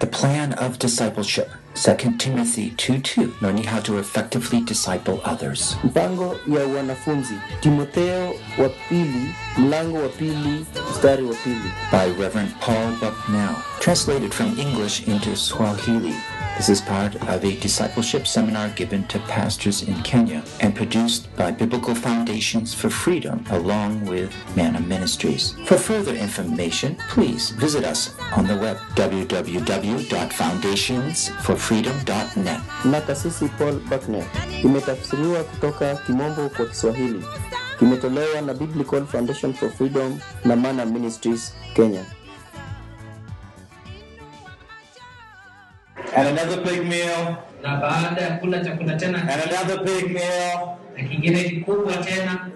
The plan of discipleship. 2 Timothy 2 2. Learning how to effectively disciple others. Mpango ya wanafunzi Timotheo wa pili mlango wa pili mstari wa pili. By Reverend Paul Bucknell. Translated from English into Swahili. This is part of a discipleship seminar given to pastors in Kenya and produced by Biblical Foundations for Freedom along with Manna Ministries. For further information, please visit us on the web www.foundationsforfreedom.net. Na kasisi Paul Bucknell. Imetafsiriwa kutoka Kimombo kwa Kiswahili. Kimetolewa na Biblical Foundation for Freedom na Manna Ministries Kenya. And another big meal, na baada ya kula chakula tena and another big meal. na kingine kikubwa tena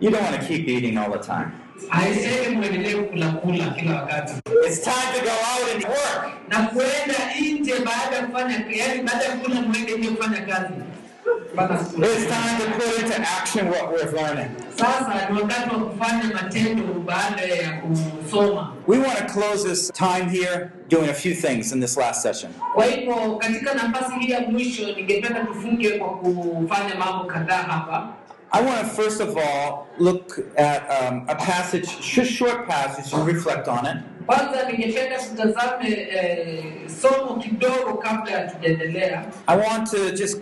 You don't want to keep eating all the time. haisemi mwendelee kula kula kila wakati It's time to go out and work. na kuenda nje baada ya kufanya yani baada ya kula mwende nje kufanya kazi It's time to put into action what we're learning. sasa ni wakati wa kufanya matendo baada ya kusoma We want to close this time here doing a few things in this last session. kwa hivyo katika nafasi hii ya mwisho ningependa tufunge kwa kufanya mambo kadhaa hapa I want to first of all look at um, a passage, just short passage, and reflect on it. kwanza ningependa tutazame eh, somo kidogo kabla ya tujaendelea I want to just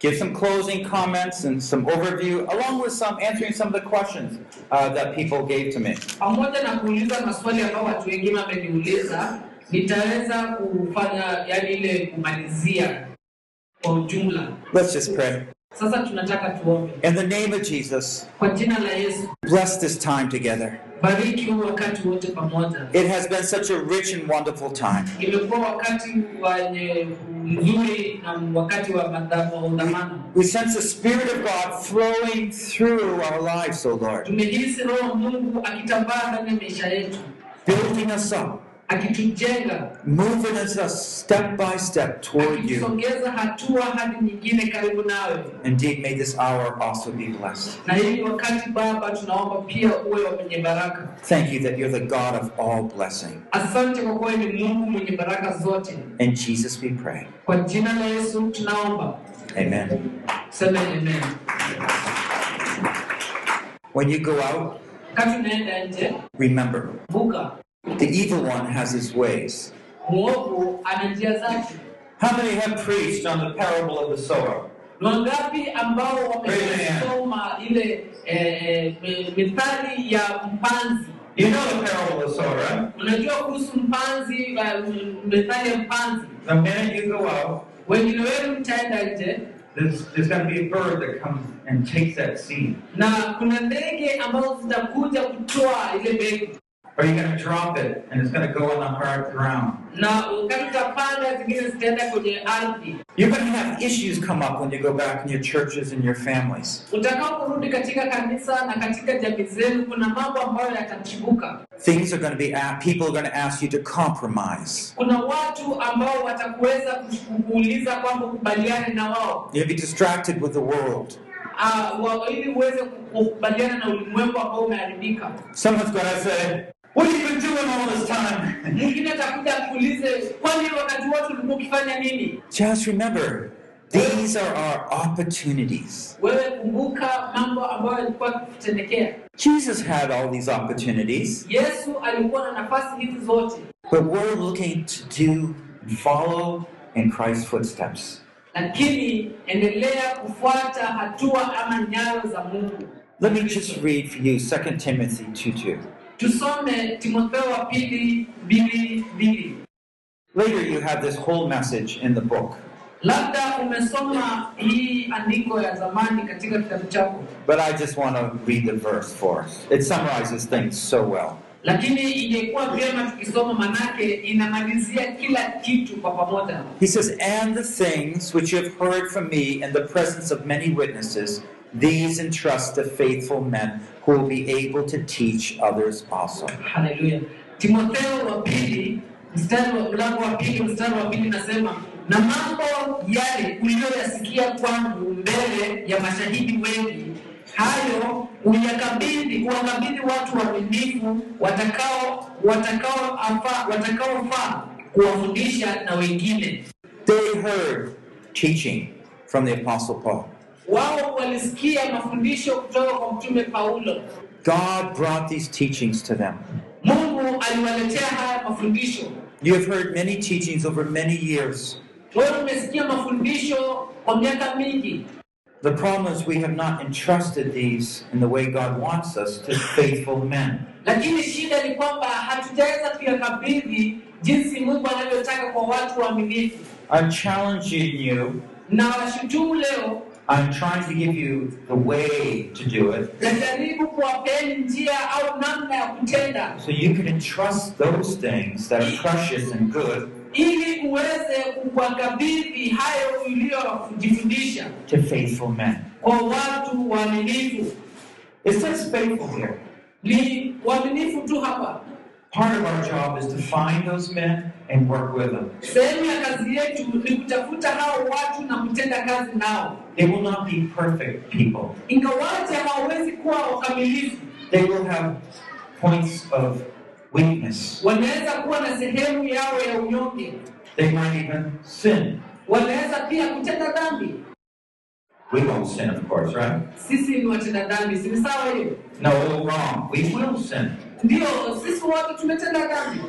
give some closing comments and some overview, along with some answering some of the questions uh, that people gave to me. pamoja na kuuliza maswali ambayo watu wengine wameniuliza nitaweza kufanya yani ile kumalizia kwa ujumla Let's just pray. sasa tunataka tuombe In the name of Jesus, kwa jina la yesu bless this time together. Bariki huu wakati wote pamoja. It has been such a rich and wonderful time. imekuwa wakati wenye mzuri na wakati wa madhamano We sense the Spirit of God flowing through our lives, O Lord, tumejihisi roho mungu akitambaa ndani ya maisha yetu. Building us up, moving us step by step toward you. akitusongeza hatua hadi nyingine karibu nawe Indeed, may this hour also be blessed. na hili wakati baba tunaomba pia uwe wenye baraka Thank you that you're the God of all blessing. asante kwa kuwa ni mungu mwenye baraka zote In Jesus we pray. kwa jina la yesu tunaomba Amen. amen When you go out, wakati unaenda nje remember the evil one has his ways. mwovu ana njia zake How many have preached on the parable of the sower? ni wangapi ambao wamesoma ile eh, eh, mithali ya mpanzi You know the parable of the sower, right? unajua kuhusu mpanzi uh, methali ya mpanzi The minute you go out, wengine wenu mtaenda nje there's, there's going to be a bird that comes and takes that seed. Na kuna ndege ambazo zitakuja kutoa ile mbegu Or you're going to drop it and it's going to go on the hard ground. na wakati utapanda zingine zitaenda kwenye ardhi You're going to have issues come up when you go back in your churches and your families. utakaporudi katika kanisa na katika jamii zenu kuna mambo ambayo yatachibuka Things are going to be, people are going to ask you to compromise. kuna watu ambao watakuweza kukuuliza kwamba ukubaliane na wao You'll be distracted with the world. uh, wa, ili uweze kukubaliana na ulimwengu ambao umeharibika Someone's going to say, What have you been doing all this time? mwingine atakuja akuulize kwani wakati wote ulikuwa ukifanya nini Just remember, these are our opportunities. wewe kumbuka mambo ambayo yalikuwa yakitendekea Jesus had all these opportunities, yesu alikuwa na nafasi hizi zote but we're looking to do follow in Christ's footsteps. lakini endelea kufuata hatua ama nyayo za mungu Let me just read for you 2 Timothy 2 2. Tusome timotheo wa pili mbili mbili Later, you have this whole message in the book, labda umesoma hii andiko ya zamani katika kitabu chako but I just want to read the verse for us. It summarizes things so well. lakini ingekuwa vyema tukisoma manake inamalizia kila kitu kwa pamoja He says, And the things which you have heard from me in the presence of many witnesses, these entrust to faithful men who will be able to teach others also. haleluya timotheo wa pili mstari wa mlango wa pili mstari wa pili nasema na mambo yale uliyoyasikia kwangu mbele ya mashahidi wengi hayo uyakabidhi uwakabidhi watu waaminifu watakao watakao afa- watakaofaa kuwafundisha na wengine. They heard teaching from the Apostle Paul. Wao walisikia mafundisho kutoka kwa mtume Paulo. God brought these teachings to them. Mungu aliwaletea haya mafundisho. You have heard many teachings over many years. Wewe umesikia mafundisho kwa miaka mingi, The problem is we have not entrusted these in the way God wants us to faithful men. lakini shida ni kwamba hatujaweza kuyakabidhi jinsi Mungu anavyotaka kwa watu waaminifu. I'm challenging you. Na washutumu leo, I'm trying to give you the way to do it so you can entrust those things that are precious and good to faithful men. It says faithful here. Part of our job is to find those men and work with them. Sehemu ya kazi yetu ni kutafuta hao watu na kutenda kazi nao, They will not be perfect people. ingawaje hawawezi kuwa wakamilifu. They will have points of weakness. Wanaweza kuwa na sehemu yao ya unyonge, They might even sin. wanaweza pia kutenda dhambi. We won't sin, of course, right? Sisi ni watenda dhambi, si ni sawa hiyo? No, wrong. We will sin. Ndio, sisi wote tumetenda dhambi,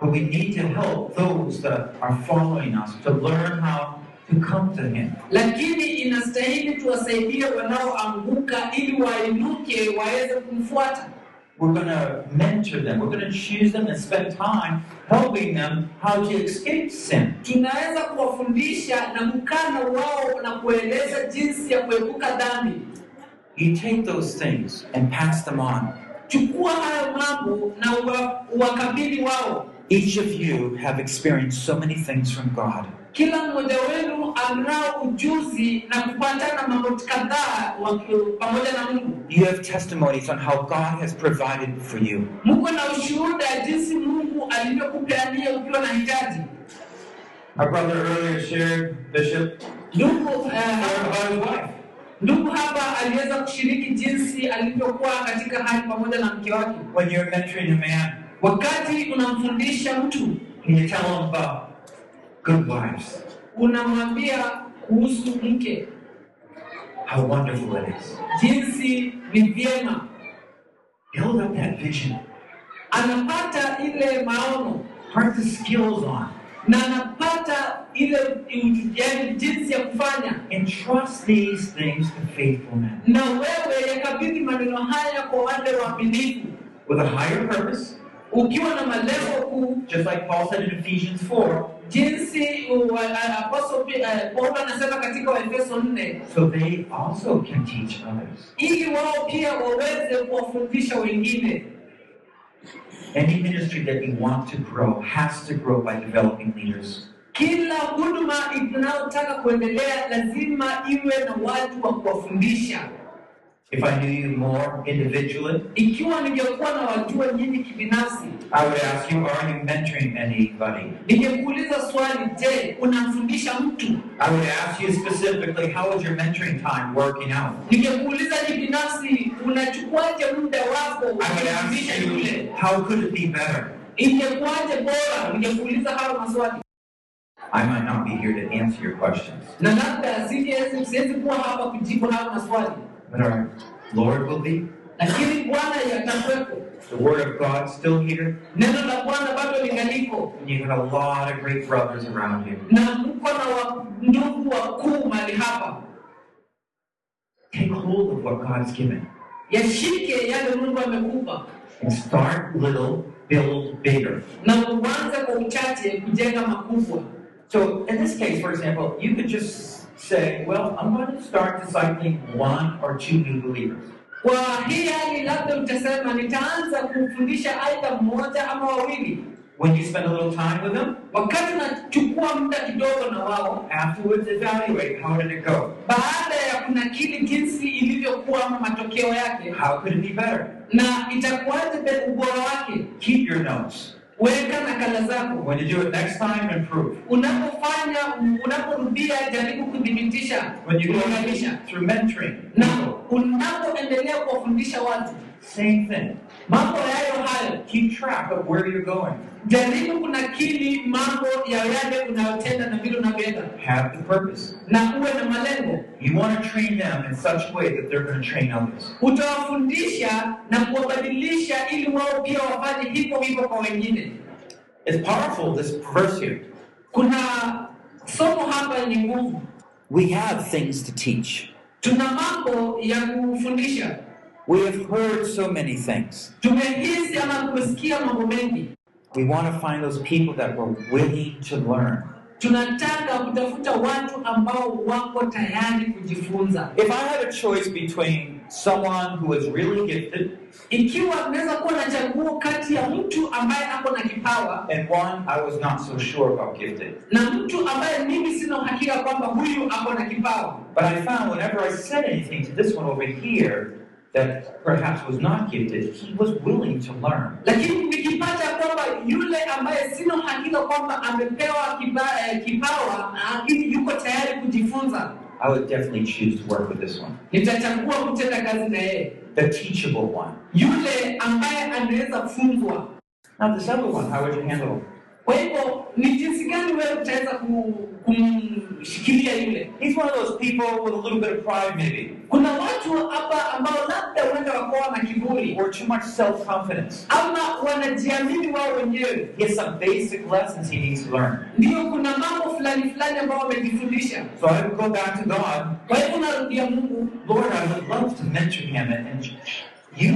But we need to help those that are following us to learn how to come to Him. lakini inastahili tuwasaidie wanaoanguka ili wainuke waweze kumfuata. We're going to mentor them. We're going to choose them and spend time helping them how to escape sin. Tunaweza kuwafundisha na kukaa na wao na kueleza jinsi ya kuepuka dhambi. You take those things and pass them on. Chukua hayo mambo na uwa- uwakabidhi wao. Each of you have experienced so many things from God. Kila mmoja wenu anao ujuzi na kupatana mambo kadhaa pamoja na Mungu. You have testimonies on how God has provided for you. Mko na ushuhuda jinsi Mungu alivyokupeania ukiwa na hitaji. Our brother earlier shared, Bishop, Ndugu wife. Ndugu hapa aliweza kushiriki jinsi alivyokuwa katika hali pamoja na mke wake. When you're mentoring a man, Wakati unamfundisha mtu, you tell him about good wives? unamwambia kuhusu mke, How wonderful it is. jinsi ni vyema, Build up that vision. anapata ile maono Part the skills on. na anapata ile yani jinsi ya kufanya, Entrust these things to faithful men na wewe yakabidhi maneno haya kwa wale waaminifu, with a higher purpose, ukiwa na malengo kuu, just like Paul said in Ephesians 4, jinsi apostle eh, Paulo anasema katika Waefeso 4 so they also can teach others. ili wao pia waweze kuwafundisha wengine. Any ministry that you want to grow has to grow by developing leaders. Kila huduma inayotaka kuendelea lazima iwe na watu wa kuwafundisha. If I knew you more individually, Ikiwa ningekuwa na wajua nyinyi kibinafsi, I would ask you, are you mentoring anybody? ningekuuliza swali, je, unamfundisha mtu? I would ask you specifically, how is your mentoring time working out? Ningekuuliza ni binafsi, unachukuaje muda wako I would ask you, yule? how could it be better? Ingekuwaje bora? Ningekuuliza hayo maswali, I might not be here to answer your questions, na labda siwezi siwezi kuwa hapa kujibu hayo maswali, but our Lord will be. lakini Bwana yatakuwepo. The Word of God still here. Neno la Bwana bado lingaliko. And you have a lot of great brothers around you. na mko na ndugu wakuu mahali hapa, Take hold of what God's given yashike yale Mungu amekupa and start little, build bigger. na uanze kwa uchache kujenga makubwa. So, in this case, for example, you could just say, Well, I'm going to start discipling one or two new believers. Kwa hii hali, labda utasema nitaanza kufundisha aidha mmoja ama wawili. When you spend a little time with them, Wakati unachukua muda kidogo na wao, afterwards evaluate how did it go? baada ya kunakili jinsi ilivyokuwa ama matokeo yake, How could it be better? na itakuwaje ubora wake. Keep your notes. Weka nakala zako. When you do it next time, improve. Unapofanya, unaporudia, jaribu kuthibitisha, When you do it through mentoring, na unapoendelea kuwafundisha watu Same thing. mambo yayo hayo Keep track of where you're going. jaribu kunakili mambo ya yale unayotenda na vile unavyoenda Have the purpose. na uwe na malengo You want to train them in such a way that they're going to train others. utawafundisha na kuwabadilisha ili wao pia wafanye hivyo hivyo kwa wengine It's powerful, this verse here. kuna somo hapa ni nguvu We have things to teach. tuna mambo ya kufundisha We have heard so many things. tumehisi ama kusikia mambo mengi We want to find those people that were willing to learn. tunataka kutafuta watu ambao wako tayari kujifunza If I had a choice between someone who is really gifted ikiwa naweza kuwa na chaguo kati ya mtu ambaye ako na kipawa and one I was not so sure about gifted, na mtu ambaye mimi sina uhakika kwamba huyu ako na kipawa but I found whenever I said anything to this one over here that perhaps was not gifted, he was willing to learn. lakini nikipata kwamba yule ambaye sina uhakika kwamba amepewa eh, kipawa lakini yuko tayari kujifunza I would definitely choose to work with this one. nitachagua kutenda kazi na yeye The teachable one. yule ambaye anaweza funzwa Now, this other one, how would you handle it? kwa hivyo ni jinsi gani wewe utaweza ku- kumshikilia yule. He's one of those people with a little bit of pride, maybe, kuna watu hapa ambao labda huenda wakawa na kiburi or too much self confidence. ama wanajiamini wao wenyewe. He has some basic lessons he needs to learn. ndio kuna mambo fulani fulani ambao wamejifundisha. So I would go back to God. Kwa hivyo narudia mungu. Lord, I would love to mentor him and, and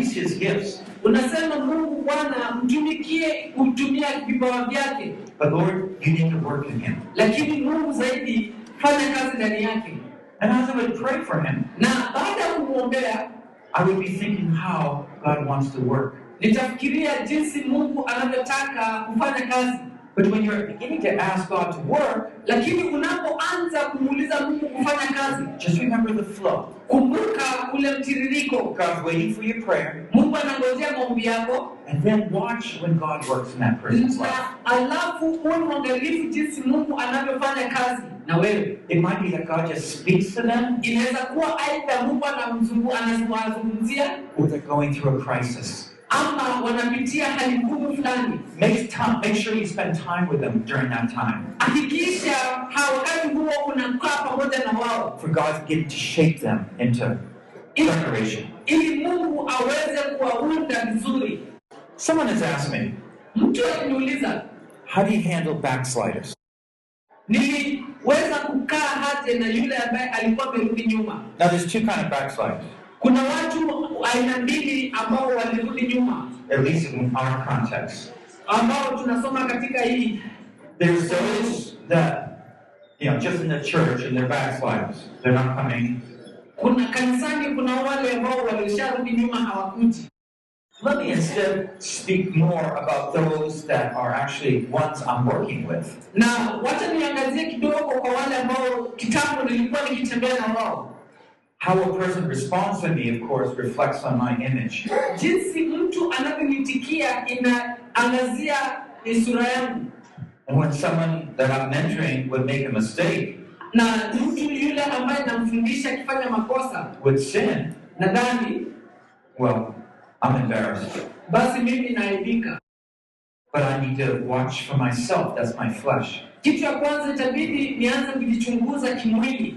use his gifts. unasema mungu bwana mtumikie kutumia vipawa vyake But Lord, you need to work in him. lakini mungu zaidi fanya kazi ndani yake And as I would pray for him, na baada ya kumwombea I would be thinking how God wants to work. nitafikiria jinsi mungu anavyotaka kufanya kazi But when you're beginning to ask God to work, lakini unapoanza kumuuliza mungu kufanya kazi just remember the flow. kumbuka ule mtiririko God's waiting for your prayer, mungu anangojea maombi yako and then watch when God works in that person's life. alafu uwe mwangalifu jinsi mungu anavyofanya kazi na wewe It might be that God just speaks to them, inaweza kuwa aidha mungu anamzungu- or they're going through a crisis. Ama wanapitia hali ngumu fulani Make time. Make sure you spend time with them during that time, hakikisha ha wakati huo unakaa pamoja na wao for God to get to shape them into preparation. ili mungu aweze kuwaunda vizuri Someone has asked me, mtu how do you handle backsliders? niliweza kukaa haje na yule ambaye alikuwa amerudi nyuma Now, there's two kind of backsliders, kuna watu aina mbili ambao walirudi nyuma at least in our context. ambao tunasoma katika hii There's those that, you know, just in the church and they're backsliders. They're not coming. kuna kanisani kuna wale ambao walisharudi nyuma hawakuji Let me instead speak more about those that are actually ones I'm working with. na wacha niangazie kidogo kwa wale ambao kitambo nilikuwa nikitembea na wao How a person responds to me, of course, reflects on my image. jinsi mtu anavyonitikia inaangazia sura yangu And when someone that I'm mentoring would make a mistake, na mtu yule ambaye namfundisha akifanya makosa would sin, well, I'm embarrassed. basi mimi naaibika But I need to watch for myself. That's my flesh. kitu ya kwanza itabidi nianze kujichunguza kimwili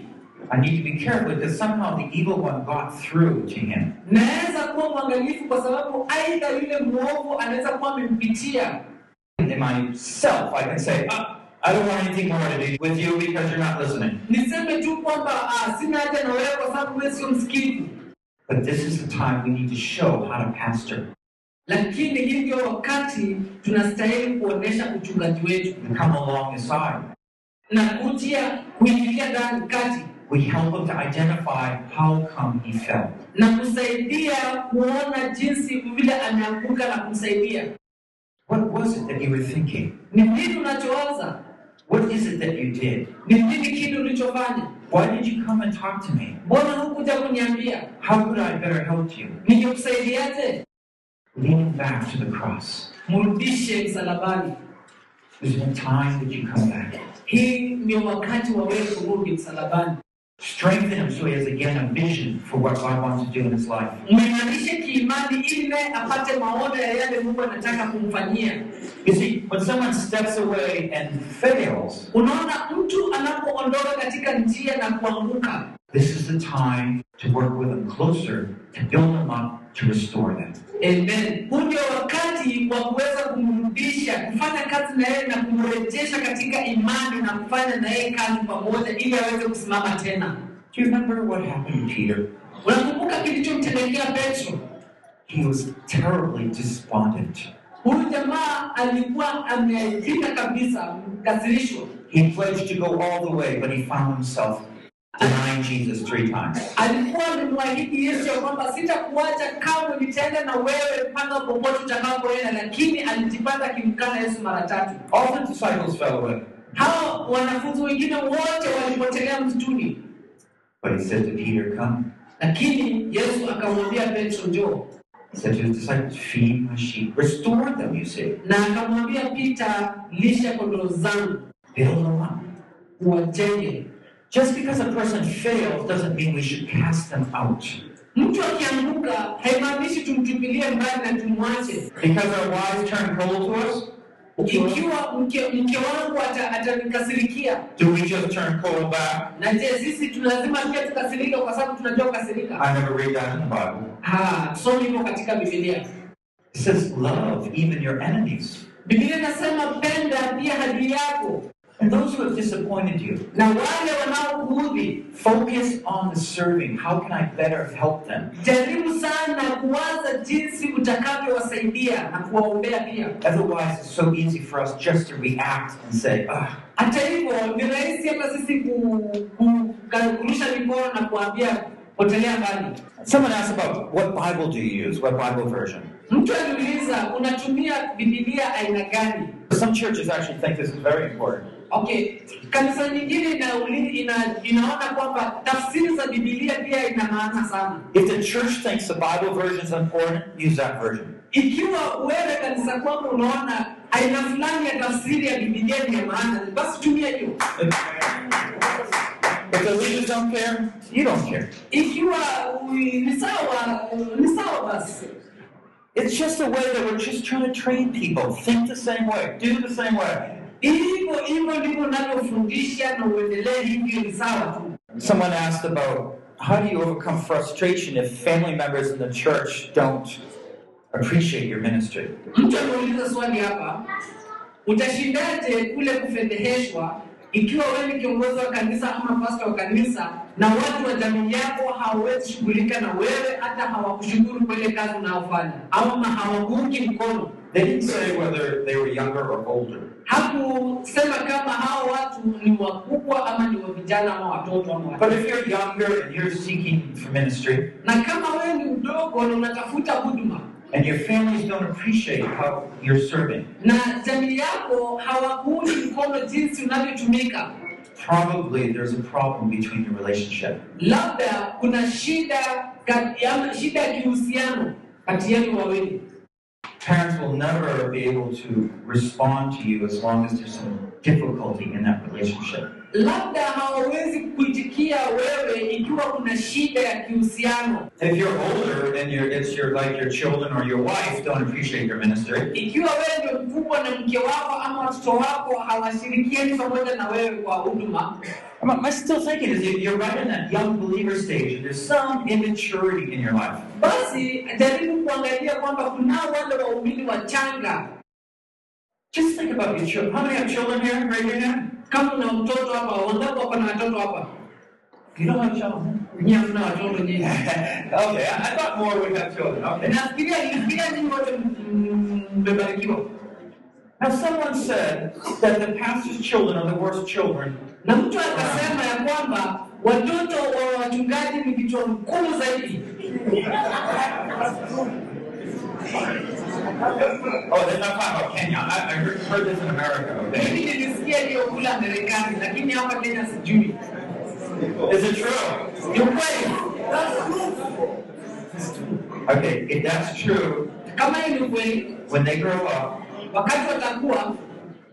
I need to be careful because somehow the evil one got through to him. naweza kuwa mwangalifu kwa sababu aidha yule mwovu anaweza kuwa amempitia In myself, I can say, "Ah, I don't want anything more to do with you because you're not listening. niseme tu kwamba ah, sina haja na wewe kwa sababu wewe sio msikivu But this is the time we need to show how to pastor lakini hii ndio wakati tunastahili uchungaji wetu and come along the side. na kujia kuingilia ndani kati We help him to identify how come he fell. na kusaidia kuona jinsi vile ameanguka na kumsaidia What was it that you were thinking? ni nini unachowaza What is it that you did? ni nini kitu ulichofanya Why did you come and talk to me? mbona hukuja kuniambia How could I better help you? ningekusaidiaje Leaning back to the cross. mrudishe msalabani There's been time that you come back. hii ni wakati wa wewe kurudi msalabani Strengthen him so he has again a vision for what God wants to do in his life. Mwimarishe kiimani ili apate maono ya yale Mungu anataka kumfanyia. You see, when someone steps away and fails, Unaona, mtu anapoondoka katika njia na kuanguka, this is the time to work with them closer, to build them up, to restore them. Amen. Huu wakati wa kuweza kumrudisha, kufanya kazi na yeye na kumrejesha katika imani na kufanya na yeye kazi pamoja ili aweze kusimama tena. Do you remember what happened to Peter? Unakumbuka kilichomtendekea Petro? He was terribly despondent. Huyu jamaa alikuwa ameaibika kabisa, mkasirishwa. He pledged to go all the way, but he found himself denying Jesus three times. Alikuwa amemwahidi Yesu ya kwamba sitakuacha kamwe, nitaenda na wewe mpaka popote utakapoenda, lakini alijipata akimkana Yesu mara tatu. All the disciples fell away. Hawa wanafunzi wengine wote walipotelea msituni, But he said to Peter, Come. lakini Yesu akamwambia Petro, njoo, He said to his disciples, Feed my sheep. Restore them, you say. na akamwambia Pita, lisha kondoo zangu, They don't know what. uwajenge. Just because a person fails doesn't mean we should cast them out. Mtu akianguka haimaanishi tumtupilie mbali na tumwache. Because our wives turn cold to us, Ikiwa mke, mke wangu ata- do we just turn cold back? na je, sisi tunalazima pia tukasirike kwa sababu tunajua kukasirika? I never read that in the Bible. Ah, somi hivyo katika Biblia. It says, Love even your enemies. Biblia inasema penda pia adui yako And those who have disappointed you. na wale wanaokuudhi. Focus on the serving. How can I better help them? Jaribu sana kuwaza jinsi utakavyowasaidia na kuwaombea pia. Otherwise, it's so easy for us just to react and say, ah, Hata hivyo ni rahisi hata sisi ku, ku, ka- kurusha mikono na kuambia potelea mbali. Someone asked about what Bible do you use? What Bible version? Mtu aliuliza unatumia Biblia aina gani? Some churches actually think this is very important. Okay, kanisa nyingine ina, inaona kwamba tafsiri za Biblia pia ina maana sana. If the church thinks the Bible version is important, use that version. Ikiwa wewe kanisa kwako unaona aina fulani ya tafsiri ya Biblia ni ya maana, basi tumia hiyo. If the leaders don't care, you don't care. Ikiwa ni sawa, ni sawa basi. It's just a way that we're just trying to train people. Think the same way, do the same way. Hivyo hivyo ndivyo unavyofundisha na uendelee hivyo, ni sawa tu. Someone asked about how do you overcome frustration if family members in the church don't appreciate your ministry? Mtu ameuliza swali hapa, utashindaje kule kufedheheshwa ikiwa wewe ni kiongozi wa kanisa ama wa kanisa na watu wa jamii yako hawawezi shughulika na wewe, hata hawakushukuru kwa ile kazi unayofanya ama hawakuungi mkono? They didn't say whether they were younger or older. Hakusema kama hao watu ni wakubwa ama ni wa vijana ama watoto ama But if you're younger and you're seeking for ministry, Na kama wewe ni mdogo na unatafuta huduma and your families don't appreciate how you're serving, na jamii yako hawakuungi mkono jinsi unavyotumika, probably there's a problem between your relationship. labda kuna shida kati, ya shida ya kihusiano kati yenu wawili. Parents will never be able to respond to you as long as there's some difficulty in that relationship. Labda hawawezi kuitikia wewe ikiwa kuna shida ya kihusiano. If you're older and you're, it's your like your children or your wife don't appreciate your ministry, Ikiwa wewe ndio mkubwa na mke wako ama watoto wako hawashirikiani pamoja na wewe kwa huduma, my, still thinking is if you're right in that young believer stage and there's some immaturity in your life. basi jaribu kuangalia kwamba kunao wale waumini wachanga. Just think about your children. How many have children here? Raise your hand. Kama mtoto hapa, wangapi wako na watoto hapa? You don't have children. Nyinyi hamna watoto nyinyi. okay, I, thought more would have children. Okay. Nafikiria nilifikiria nyinyi wote mmebarikiwa. Now, someone said that the pastor's children are the worst children. Na mtu akasema ya kwamba watoto wa wachungaji ni kichwa mkuu zaidi. Oh, they're not talking about Kenya. I, I heard, heard this in America. Okay. Mimi nilisikia hiyo kule Marekani, lakini hapa Kenya sijui. Is it true? Ni ukweli. Okay, if that's true, Kama hii ni when they grow up, wakati watakuwa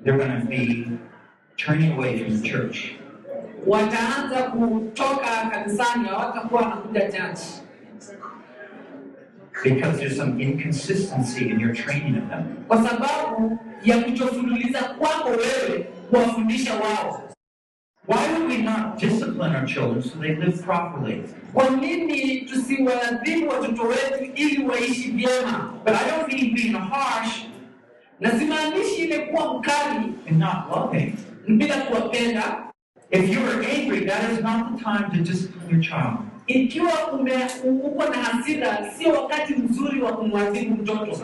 they're going to be turning away from the church. wataanza kutoka kanisani, hawatakuwa wanakuja church because there's some inconsistency in your training of them. kwa sababu ya kutofululiza kwako wewe kuwafundisha wao. Why would we not discipline our children so they live properly? Kwa nini tusiwaadhibu watoto wetu ili waishi vyema? But I don't mean being harsh Na simaanishi ile kuwa mkali and not loving. bila kuwapenda. If you are angry, that is not the time to discipline your child. Ikiwa ume, uko na hasira, sio wakati mzuri wa kumwadhibu mtoto.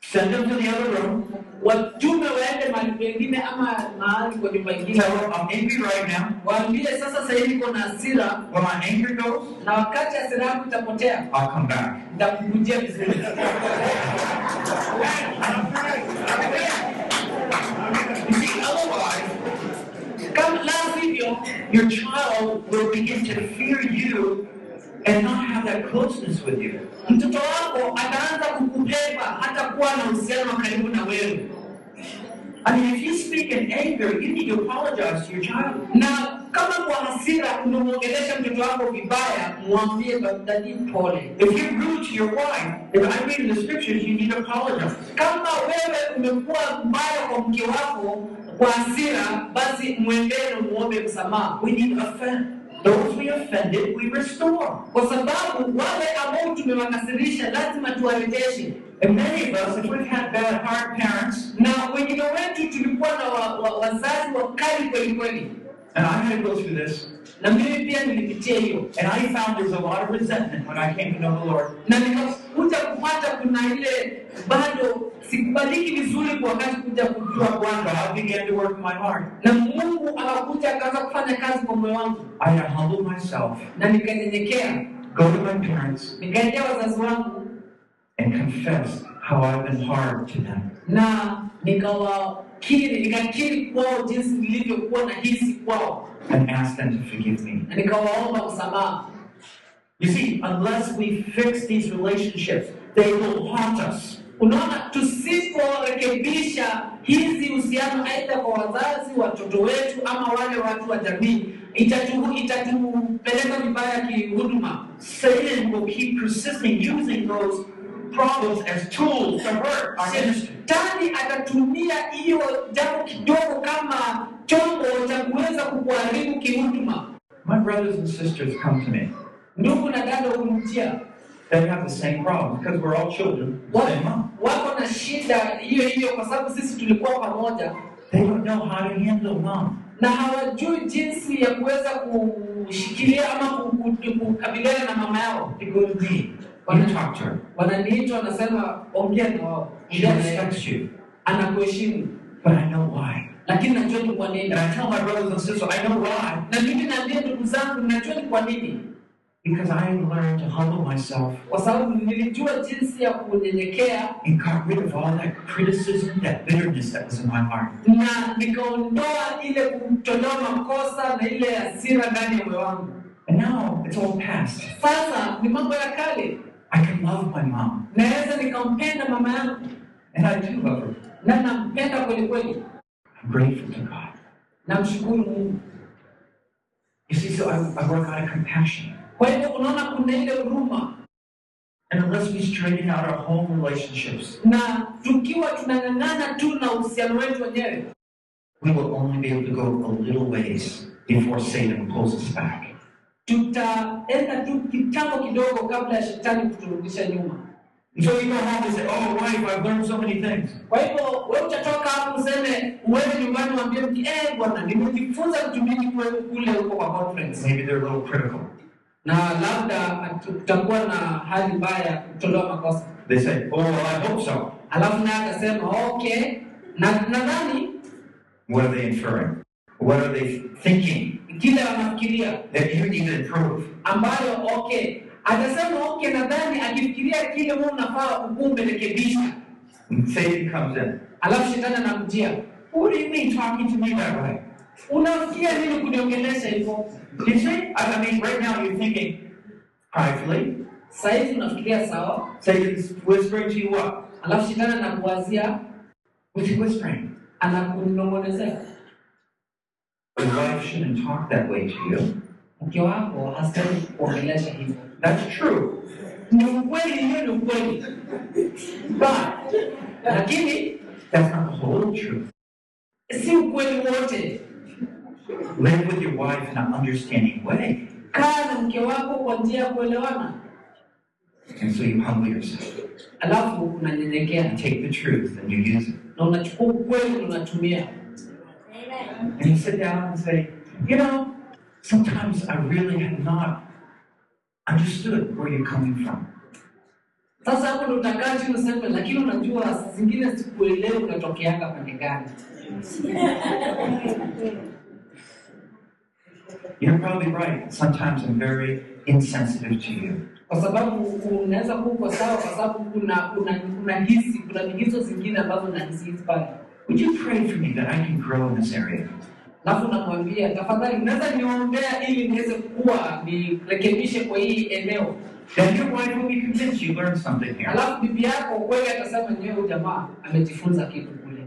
Send them to the other room. Watume waende mahali pengine ama mahali kwa nyumba ingine, Tell them, I'm angry right now. waambie sasa, sasa hivi niko na hasira, When my anger goes, na wakati hasira yako itapotea, I'll come back. nitakukujia vizuri. your child will begin to fear you and not have that closeness with you. mtoto wako ataanza kukubeba hata kuwa na uhusiano karibu na wewe. I mean, if you speak in anger, you need to apologize to your child. Na kama kwa hasira umemwongelesha mtoto wako vibaya, mwambie dadi, pole. If you're rude to your wife, if I read in the scriptures, you need to apologize. Kama wewe umekuwa mbaya kwa mke wako kwa hasira, basi mwendee na muombe msamaha, We need offend. Those we offended, we restore. kwa sababu wale ambao tumewakasirisha lazima tuwarejeshe. And many of us, if we've had bad, hard parents, Na wengine wetu tulikuwa na wa, wa, wazazi wakali kweli kweli, and I had to go through this, na mimi pia nilipitia hiyo, and I found there's a lot of resentment when I came to know the Lord. na nikakuja kupata kuna ile bado sikubaliki vizuri kwa wakati kuja kujua Bwana, God began to work in my heart. na Mungu akakuja akaanza kufanya kazi kwa moyo wangu, I had to humble myself, na nikanyenyekea, go to my parents, nikaendea wazazi wangu. And confess how I've been hard to them. na nikawakiri, nikakiri kwao jinsi nilivyokuwa na hisi kwao, and ask them to forgive me. Oh, msamaha. You see, unless we fix these relationships, they will haunt us. Unaona, tusiporekebisha hizi uhusiano, aidha kwa wazazi, watoto wetu, ama wale watu wa jamii, itatu itatupeleka vibaya kihuduma. Satan will keep persisting using those problems as tools to work our ministry. Shetani atatumia hiyo jambo kidogo kama chombo cha kuweza kukuharibu kihuduma. My brothers and sisters come to me. Ndugu na dada hunijia. They have the same problem because we're all children. wako na shida hiyo hiyo, kwa sababu sisi tulikuwa pamoja They don't know how to handle mom. na hawajui jinsi ya kuweza kushikilia ama ku- ku- kukabiliana na mama yao. It goes to me. You talk to her. Wananiita, wanasema ongea na wao, She ongea na yeye. respects you. anakuheshimu, But I know why. lakini najua ni kwa nini. And I tell my brothers and sisters, I know why. Na mimi naambia ndugu zangu, najua ni kwa nini, Because I learned to humble myself kwa sababu nilijua jinsi ya kunyenyekea and got rid of all that criticism, that bitterness that was in my heart. na nikaondoa ile kutolewa makosa na ile hasira ndani ya moyo wangu. And now it's all past. Sasa ni mambo ya kale, I can love my mom. naweza nikampenda mama yangu And I do love her. na nampenda kweli kweli, I'm grateful to God. namshukuru Mungu. You see, so I, I work out of compassion. Kwa hivyo unaona, kuna ile huruma, And unless we straighten out our home relationships, na tukiwa tunang'ang'ana tu na uhusiano wetu wenyewe, we will only be able to go a little ways before Satan pulls us back. Tutaenda tu kitambo kidogo kabla ya shetani kuturudisha nyuma. So you go home and say, Oh, wife, I've learned so many things. Kwa hivyo wewe utatoka hapo useme, uende nyumbani uambie mke, eh, bwana, nimejifunza vingi kule huko kwa conference, Maybe they're a little critical. na labda tutakuwa na hali mbaya ya kutolewa makosa. They say, Oh, well, I hope so. Alafu naye akasema okay, na nadhani What are they inferring? What are they thinking kile wanafikiria that you to improve? ambayo okay, atasema okay, nadhani akifikiria kile wewe unafaa ukumbelekebisha, Satan comes in. alafu shetani anamjia, What do you mean talking to me that way? unafikia nini kuniongelesha hivyo? You see, I mean, right now you're thinking pridefully. Sasa hivi unafikiria sawa, Satan's whispering to you what? alafu shetani anakuwazia, he whispering? anakunong'onezea Your wife shouldn't talk that way to you. That's true. Ukweli, hiyo ni ukweli, but lakini That's not the whole truth. si ukweli wote. Live with your wife in an understanding way. And so you humble yourself alafu take the truth and you use it. And you sit down and say, you know, sometimes I really have not understood where you're coming from. Sasa hapo utakaa chini useme, lakini unajua zingine sikuelewi unatokeanga pande gani. You're probably right. Sometimes I'm very insensitive to you. kwa sababu unaweza kuwa sawa, kwa sababu kuna kuna kuna hisi kuna migizo zingine ambazo nahisi pale, Would you pray for me that I can grow in this area? alafu namwambia tafadhali, unaweza niombea ili niweze kuwa nirekebishe kwa hii eneo. Then your wife will be convinced you learned something here. Alafu bibi yako kweli atasema nyewe, huyu jamaa amejifunza kitu kule.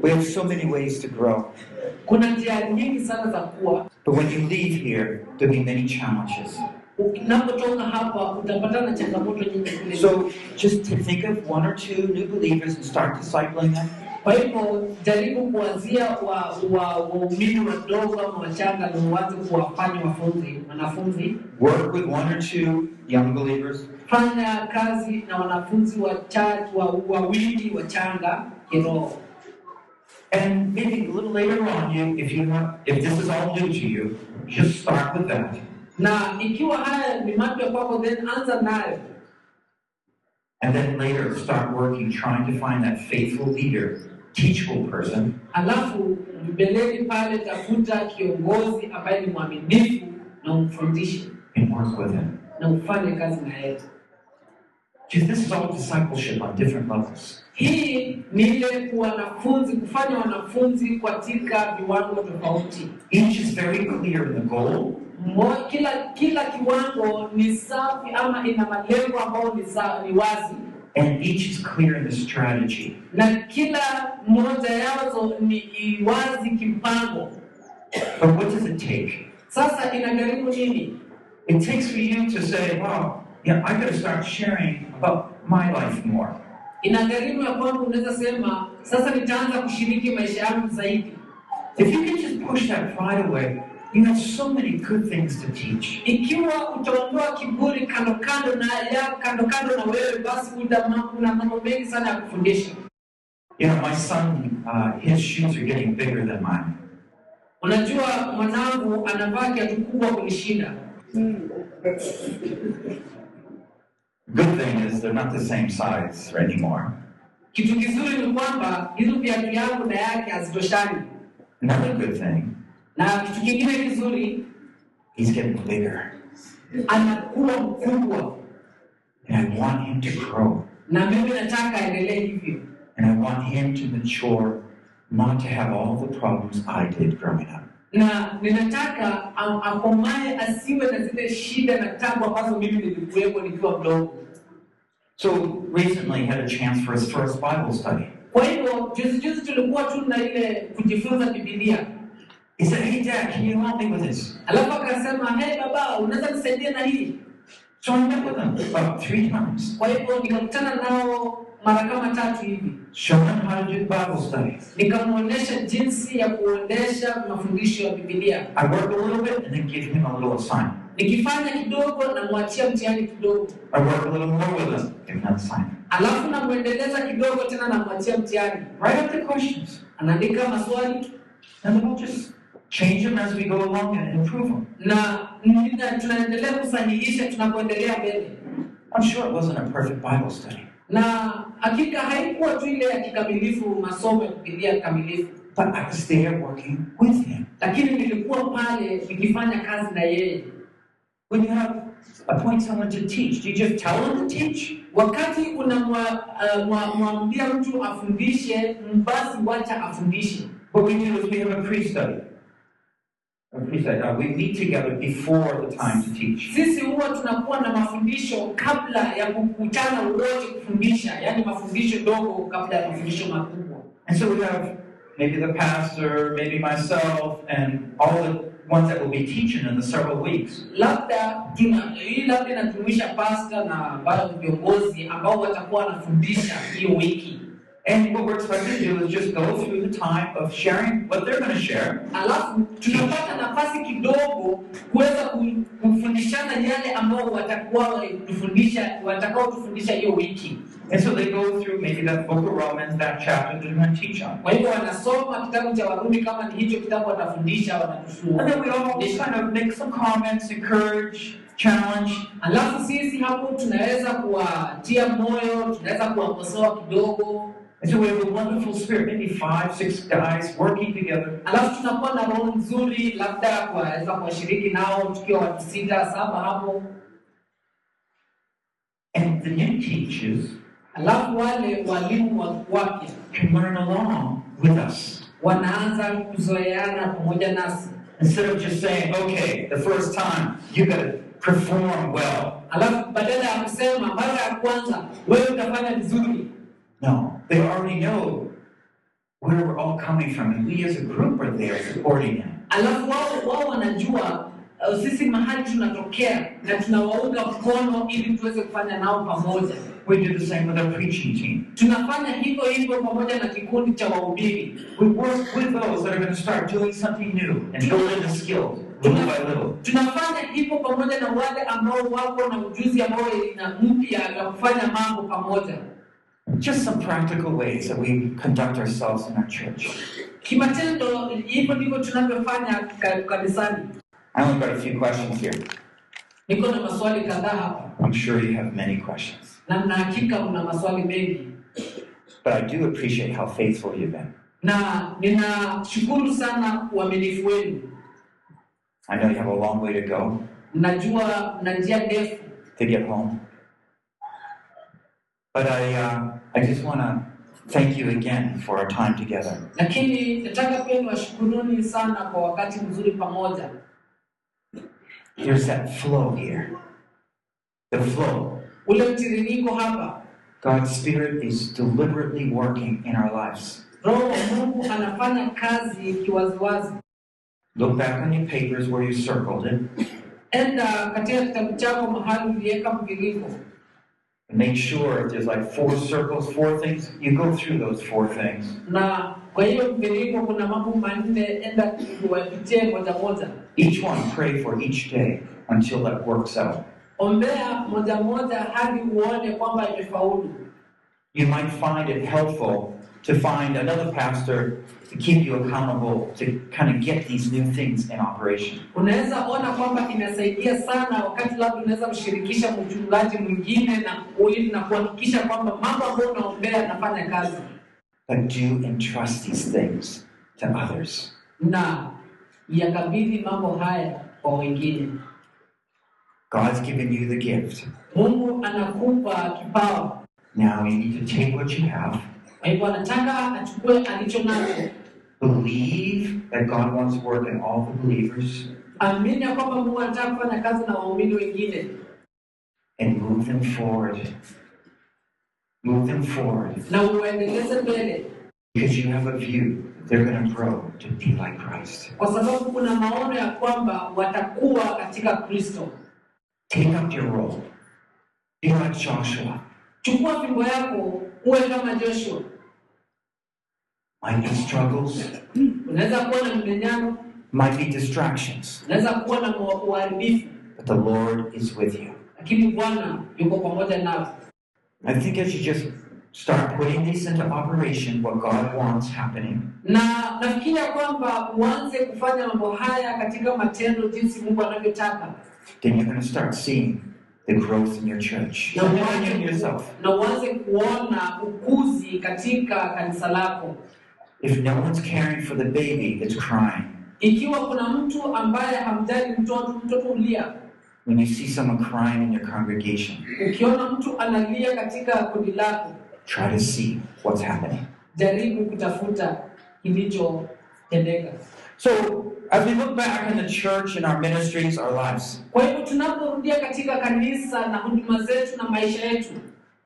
We have so many ways to grow. Kuna njia nyingi sana za kuwa. But when you leave here, there'll be many challenges. Unapotoka hapa utapatana changamoto nyingi kule. So just to think of one or two new believers and start discipling them. Kwa hivyo jaribu kuanzia wa wa waumini wadogo ama wachanga ndio uanze kuwafanya wafunzi wanafunzi. Work with one or two young believers. Fanya kazi na wanafunzi wachache wa wawili wachanga kiroho, And maybe a little later on, you, if you have, if this is all new to you, just start with that. Na ikiwa haya ni mapya kwako, then anza nayo, And then later start working, trying to find that faithful leader, teachable person alafu mbeleni pale tafuta kiongozi ambaye ni mwaminifu na umfundishe and work with him. na ufanye kazi na yeye. Because this is all discipleship on different levels. Hii ni ile wanafunzi kufanya wanafunzi katika viwango tofauti. Each is very clear in the goal, Mo, kila kila kiwango ni safi ama ina malengo ambayo ni, ni wazi and each is clear in the strategy. na kila moja yazo ni wazi kimpango. But what does it take? Sasa inagharimu nini? It takes for you to say, wow, yeah, I gotta start sharing about my life more. Inagharimu ya kwamba unaweza sema sasa nitaanza kushiriki maisha yangu zaidi. If you can just push that pride away, you have so many good things to teach. Ikiwa utaondoa kiburi kando kando na ya kando kando na wewe, basi una mambo mengi sana ya kufundisha. You my son, uh, his shoes are getting bigger than mine. Unajua mwanangu anavaa kiatu kubwa kunishinda. Good thing is they're not the same size anymore. Kitu kizuri ni kwamba hizo viatu yangu na yake hazitoshani, Another good thing, na kitu kingine kizuri, he's getting bigger. anakuwa mkubwa, And I want him to grow. na mimi nataka aendelee hivyo, And I want him to mature, not to have all the problems I did growing up. Na ninataka akomae, asiwe na zile shida na tabu ambazo mimi nilikuwepo nikiwa mdogo. So recently had a chance for his first Bible study. Kwa hivyo juzi juzi tulikuwa tu na ile kujifunza Biblia, He said, Hey dad, can you help me with this? alafu akasema hey, baba unaweza nisaidia na hii. So I met with him about three times, Kwa hivyo nikakutana nao mara kama tatu hivi, showing him how to do Bible studies. nikamwonyesha jinsi ya kuondesha mafundisho ya Biblia. I work a little bit and then give him a little assignment. Nikifanya kidogo namwachia mtihani kidogo, I work a little more with him, give him assignment. alafu namwendeleza kidogo tena namwachia mtihani. Write up the questions. Anaandika maswali And then we'll just change them as we go along and improve them. na tunaendelea kusahihisha tunapoendelea mbele, I'm sure it wasn't a perfect Bible study, na hakika haikuwa tu ile ya kikamilifu, masomo ya kupitia kamilifu, but I was there working with him. lakini nilikuwa pale nikifanya kazi na yeye. When you have appoint someone to teach, do you just tell them to teach? Wakati unamwambia uh, mtu afundishe, basi wacha afundishe. What we do is we have a pre-study. Uh, we meet together before the time to teach. sisi huwa tunakuwa na mafundisho kabla ya kukutana wote kufundisha yani mafundisho dogo kabla ya mafundisho makubwa And so we have maybe the pastor, maybe myself, and all the ones that will be teaching in the several weeks. labda tuna hii labda inajumuisha pastor na baadhi ya viongozi ambao watakuwa wanafundisha hiyo wiki And what we're expected to do is just go through the time of sharing what they're going to share. alafu tunapata nafasi kidogo kuweza kufundishana yale ambao watakuwa walitufundisha watakao tufundisha hiyo wiki And so they go through maybe that book of Romans, that chapter they're going to teach on. kwa hivyo wanasoma kitabu cha warumi kama ni hicho kitabu watafundisha And then we all kind of make some comments, encourage, challenge. alafu sisi hapo tunaweza kuwatia moyo tunaweza kuwakosoa kidogo And so we have a wonderful spirit, maybe five, six guys working together. alafu tunakuwa na roho nzuri labda kuwaweza kuwashiriki nao tukiwa watu sita saba hapo And the new teachers alafu wale walimu wa- wapya can learn along with us. wanaanza kuzoeana pamoja nasi Instead of just saying, okay, the first time, you got to perform well. alafu badala ya kusema mara ya kwanza wewe utafanya vizuri No, they already know where we're all coming from, and we as a group are there supporting him. alafu wao wao wanajua sisi mahali tunatokea na tunawaunga mkono ili tuweze kufanya nao pamoja We do the same with our preaching team. tunafanya hivyo hivyo pamoja na kikundi cha wahubiri We work with those that are going to start doing something new and building the skills little by little. tunafanya hivyo pamoja na wale ambao wako na ujuzi ambao ina mpya ya kufanya mambo pamoja Just some practical ways that we conduct ourselves in our church. kimatendo hivyo ndivyo tunavyofanya kanisani I only got a few questions here. niko na maswali kadhaa hapa I'm sure you have many questions. na na hakika kuna maswali mengi But I do appreciate how faithful you've been. na ninashukuru sana uaminifu wenu I know you have a long way to go najua na njia ndefu to get home. But I, uh, I just want to thank you again for our time together. lakini nataka pia niwashukuruni sana kwa wakati mzuri pamoja There's that flow here. The flow. ule mtiririko hapa God's Spirit is deliberately working in our lives. roho mungu anafanya kazi kiwaziwazi Look back on your papers where you circled it enda katika kitabu chako mahali uliweka mviringo and make sure if there's like four circles, four things, you go through those four things. na kwa hiyo mviringo kuna mambo manne enda uwapitie moja moja Each one, pray for each day until that works out. ombea moja moja hadi uone kwamba imefaulu You might find it helpful to find another pastor to keep you accountable to kind of get these new things in operation. unaweza ona kwamba sana wakati labda unaweza mshirikisha mchungaji mwingine na ili na kuhakikisha kwamba mambo ambayo unaombea yanafanya kazi But do entrust these things to others. na yakabidhi mambo haya kwa wengine God's given you the gift. mungu anakupa kipawa Now you need to take what you have, kwa hivyo anataka achukue alicho nacho believe that God wants to work in all the believers, amini ya kwamba mungu anataka kufanya kazi na waumini wengine and move them forward. Move them forward na uendeleze mbele because you have a view they're going to grow to be like Christ. kwa sababu kuna maono ya kwamba watakuwa katika kristo Take up your role. Be like Joshua. chukua fimbo yako uwe kama joshua Might be struggles, unaweza kuwa na mmenyano. Might be distractions, unaweza kuwa na uharibifu. But the Lord is with you. lakini bwana yuko pamoja nawe. I think as you just start putting this into operation, what God wants happening, na nafikiria kwamba uanze kufanya mambo haya katika matendo jinsi mungu anavyotaka. Then you're going to start seeing the growth in your church. na And in uanze, yourself. na uanze kuona ukuzi katika kanisa lako If no one's caring for the baby that's crying, ikiwa kuna mtu ambaye hamjali mtoto mtoto ulia when you see someone crying in your congregation, ukiona mtu analia katika kundi lako try to see what's happening. jaribu kutafuta kilichotendeka. So As we look back in the church and our ministries, our lives, Kwa hivyo tunaporudia katika kanisa na huduma zetu na maisha yetu,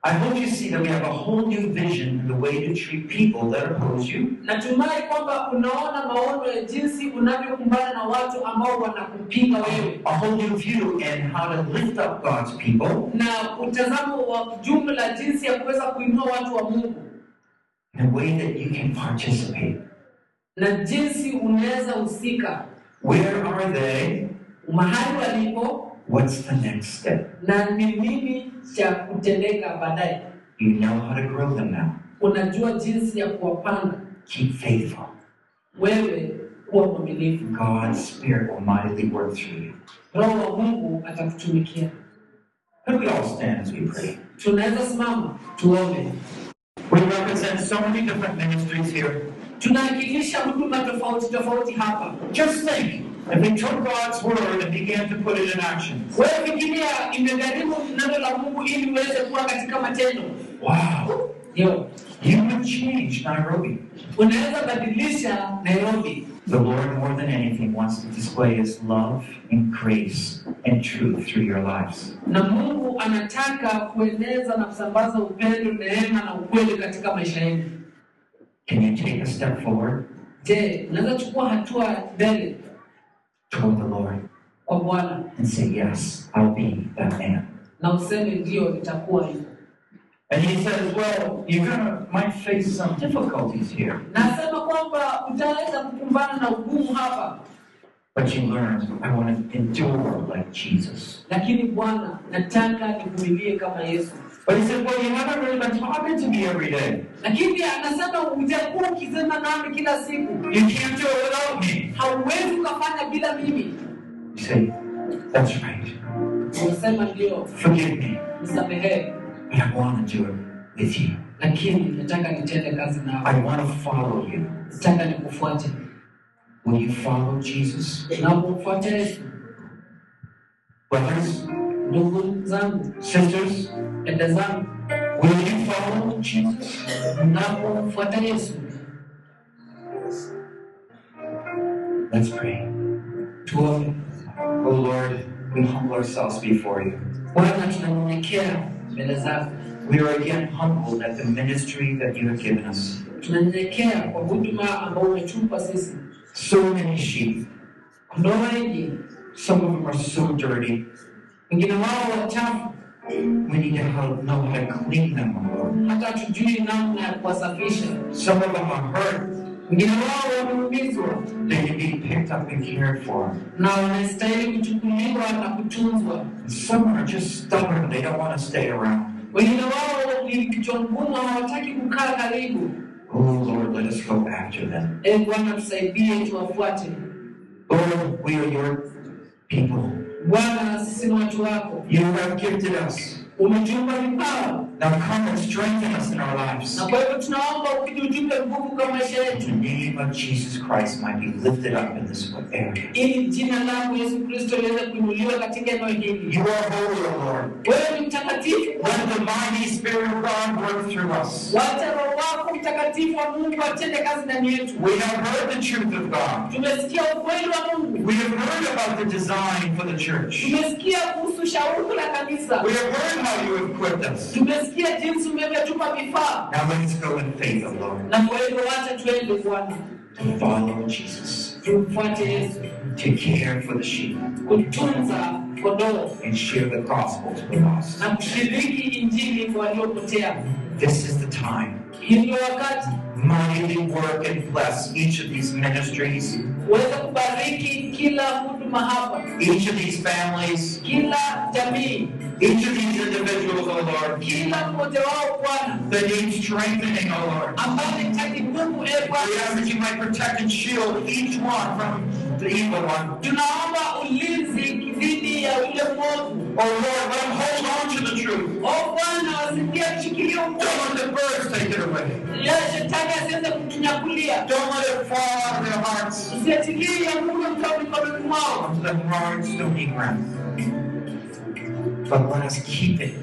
I hope you see that we have a whole new vision in the way to treat people that oppose you. natumai kwamba unaona maono ya jinsi unavyokumbana na watu ambao wanakupinga wewe A whole new view and how to lift up God's people na utazamo wa jumla jinsi ya kuweza kuinua watu wa Mungu in a way that you can participate. na jinsi unaweza husika Where are they? mahali walipo What's the next step? na ni nini cha kutendeka baadaye. You know how to grow them now. Unajua jinsi ya Keep faithful. wewe, kuwa mwaminifu. God's Spirit will mightily work through you. Roho wa Mungu atakutumikia. Could we all stand as we pray? Tunaweza simama tuombe. We represent so many different ministries here. Tunawakilisha huduma tofauti tofauti hapa. Just think, if they took God's word and began to put it in action. Wewe fikiria, imegharimu neno la Mungu ili uweze kuwa katika matendo. Wow. You would change Nairobi. unaweza badilisha Nairobi. The Lord, more than anything, wants to display His love and grace and truth through your lives. na Mungu anataka kueneza na kusambaza upendo, neema na ukweli katika maisha yenu. Can you take a step forward Je, unaweza chukua hatua mbele toward the Lord kwa Bwana and say, Yes, I'll be that man? na useme ndio, nitakuwa hivyo. And He says, Well, you're gonna might face some difficulties here, Nasema kwamba utaweza kukumbana na ugumu hapa, but you learn, I want to endure like Jesus. lakini Bwana, nataka nivumilie kama Yesu. But He said, Well, you haven't really been talking to me every day. Lakini anasema utakuwa ukisema nami kila siku, You can't do it without me. hauwezi ukafanya bila mimi. You say, That's right. Unasema ndio, Forgive me, nisamehe, but I want to do it with you. lakini nataka nitende kazi nawe, I want to follow you. nataka nikufuate. Will you follow Jesus? Unapomfuata Yesu, Brothers, sisters, dada zangu, will you follow Jesus? Let's pray. tuombe. Oh Lord, we humble ourselves before you. We are again humbled at the ministry that you have given us. So many sheep. Some of them are so dirty. Wengine wao wachafu, We need to help know how to clean them, oh Lord. hata hatujui namna ya kuwasafisha. Some of them are hurt. Wengine wao wameumizwa They need to be picked up and cared for. na wanastahili kuchukuliwa na kutunzwa. Some are just stubborn. They don't want to stay around. Wengine wao ni kichwa ngumu, hawataki kukaa karibu. Oh Lord, let us go after them. E Bwana, tusaidie, tuwafuate. Lord, we are your people. Bwana, sisi ni watu wako, You have gifted us. umetupa vipawa, Now come and strengthen us in our lives. na kwa hivyo tunaomba ukija utupe nguvu kwa The name of Jesus Christ might be lifted up in this area. ili jina lako Yesu Kristo liweze kuinuliwa katika eneo hili. You are holy, O Lord. Let the mighty Spirit of God work through us. wacha Roho wako mtakatifu wa Mungu atende kazi ndani yetu. We have heard the truth of God. Tumesikia ukweli wa Mungu, We have heard about the design for the church. tumesikia kuhusu shauku la kanisa, We have heard how you have equipped us. Tumesikia jinsi umevyotupa vifaa, Now let's go in faith, Lord, na kwa hivyo wacha tuende Bwana, to follow Jesus, tumfuate Yesu, to care for the sheep, kutunza kondoo. And share the gospel to the lost. na kushiriki injili kwa waliopotea. This is the time. Hii ndio wakati. Mightily work and bless each of these ministries, uweze kubariki kila huduma hapa, each of these families, kila jamii, each of these individuals, O Lord, kila mmoja wao Bwana, that need strengthening, O Lord. ambao nahitaji nguvu. E We Bwana, ask that you might protect and shield each one from the evil one. tunaomba ulinzi dhidi ya yule mwovu. Oh Lord, let them hold on to the truth. O Bwana, wasikie kushikilia Don't let the birds take it away. ya shetani asiweze kutunyakulia. Don't let it fall out of their hearts Usiachilie ya Mungu mtoa mikononi mwao, onto the stony ground. But let us keep it,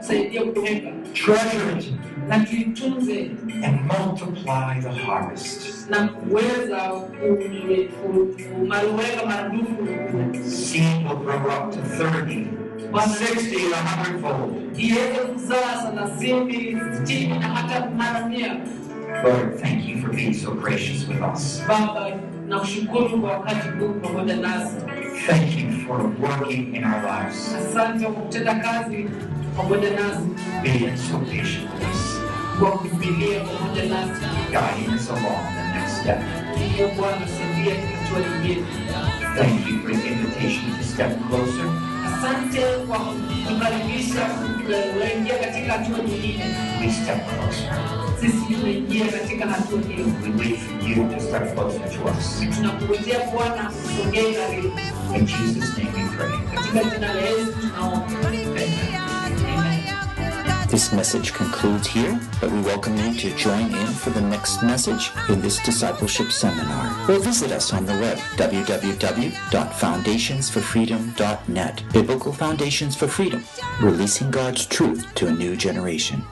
tusaidie kuweka, treasure it, na tuitunze and multiply the harvest. na kuweza ku- ku- kumaruweka maradufu Seed will grow up to 30, 60, and 100 fold. iweze kuzaa thelathini sitini na hata mara mia Lord, thank you for being so gracious with us. baba na kushukuru kwa wakati huu pamoja nasi Thank you for working in our lives, asante kwa kutenda kazi pamoja nasi. Being so patient with us, kwa kuvumilia pamoja nasi. Guiding us along the next step. Ee bwana saidia hatua nyingine. Thank you for the invitation to step closer. Asante kwa kukaribisha kuingia katika hatua nyingine We step sisi tunaingia katika hatua hiyo We for you to step closer to us. tunakungojea bwana karibu In Jesus' name we pray. katika jina la yesu tunaomba. This message concludes here, but we welcome you to join in for the next message in this discipleship seminar. Or visit us on the web, www.foundationsforfreedom.net. Biblical Foundations for Freedom, releasing God's truth to a new generation.